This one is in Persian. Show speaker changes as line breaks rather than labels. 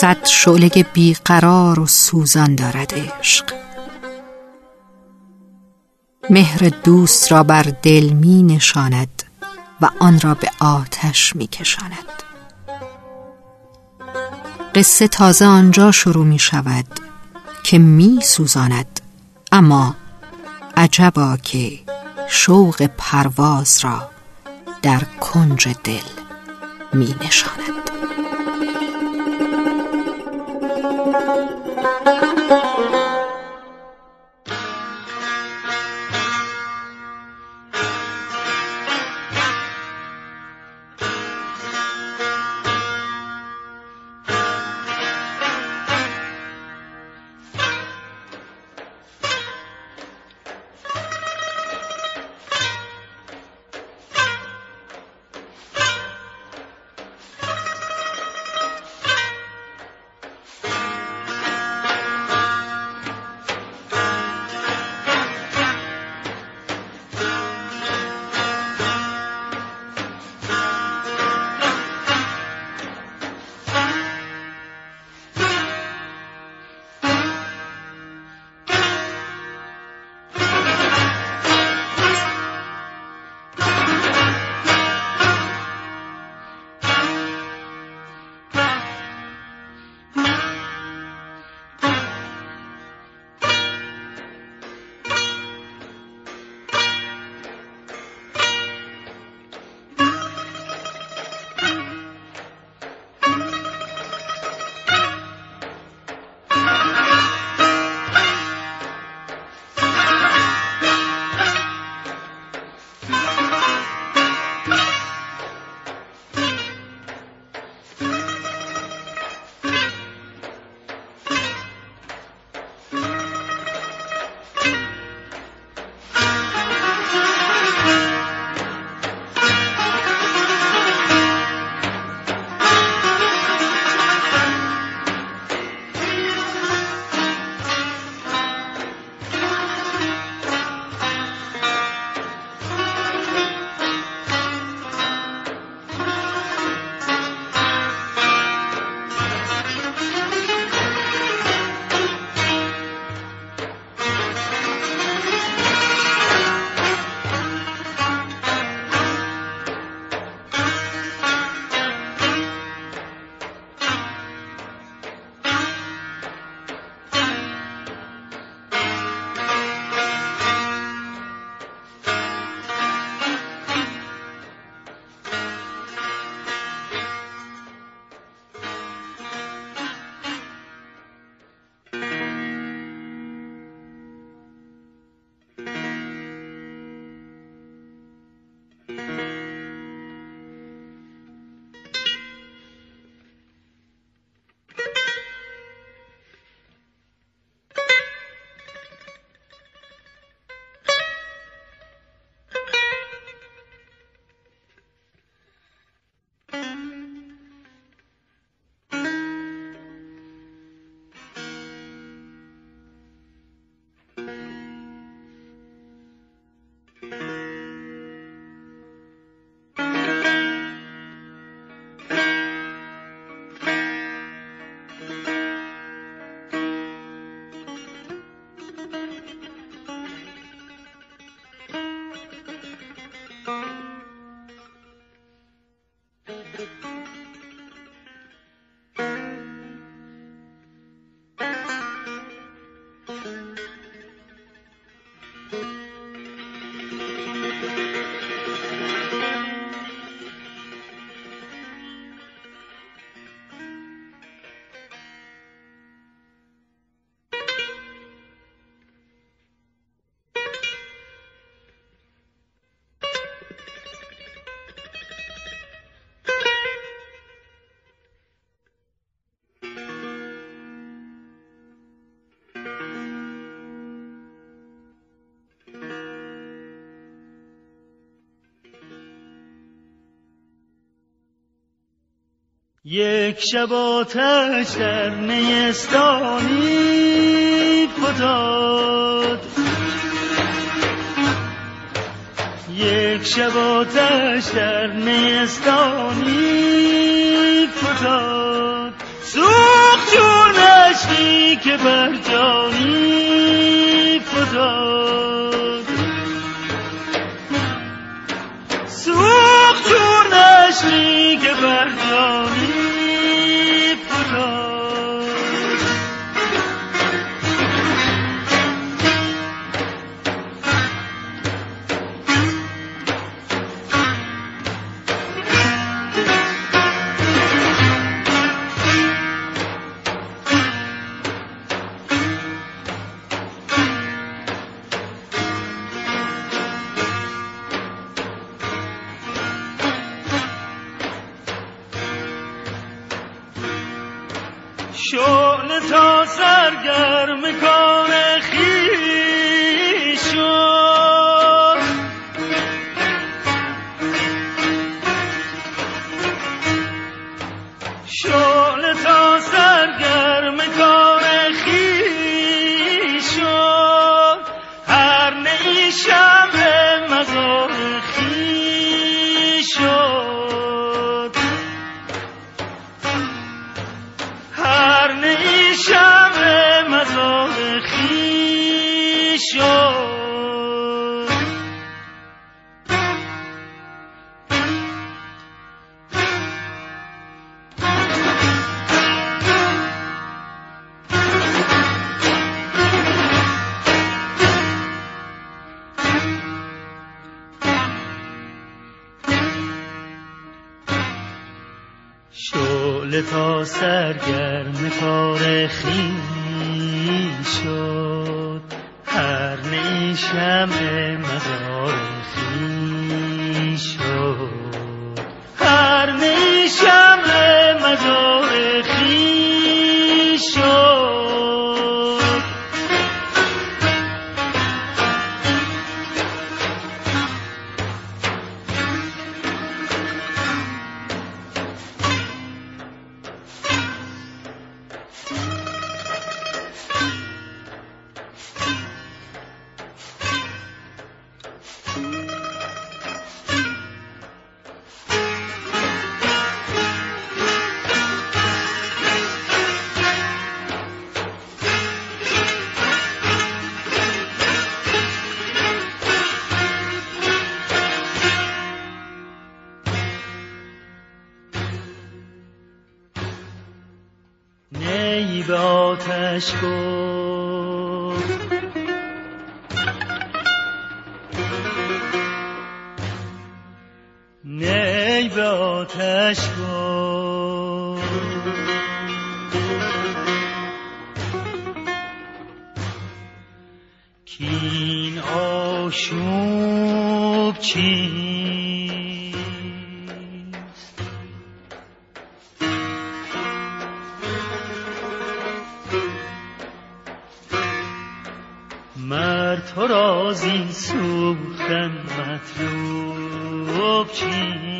صد شعله بیقرار و سوزان دارد عشق. مهر دوست را بر دل می نشاند و آن را به آتش می کشاند. قصه تازه آنجا شروع می شود. که می سوزاند اما عجبا که شوق پرواز را در کنج دل می نشاند
یک شب آتش در نیستانی فتاد. یک شب آتش در نیستانی فتاد. سوخت چون عشقی که بر جانی فتاد. سوخت چون عشقی که بر جانی شعله تا سرگرم کار شعله تا سرگرم کار شد. هر نیشم مزار شد. هر نیشم مزار شد. به آتش گفت. نی به آتش گفت. کین آشوب چین مرد تو را زین سوختن مطلوب چیست؟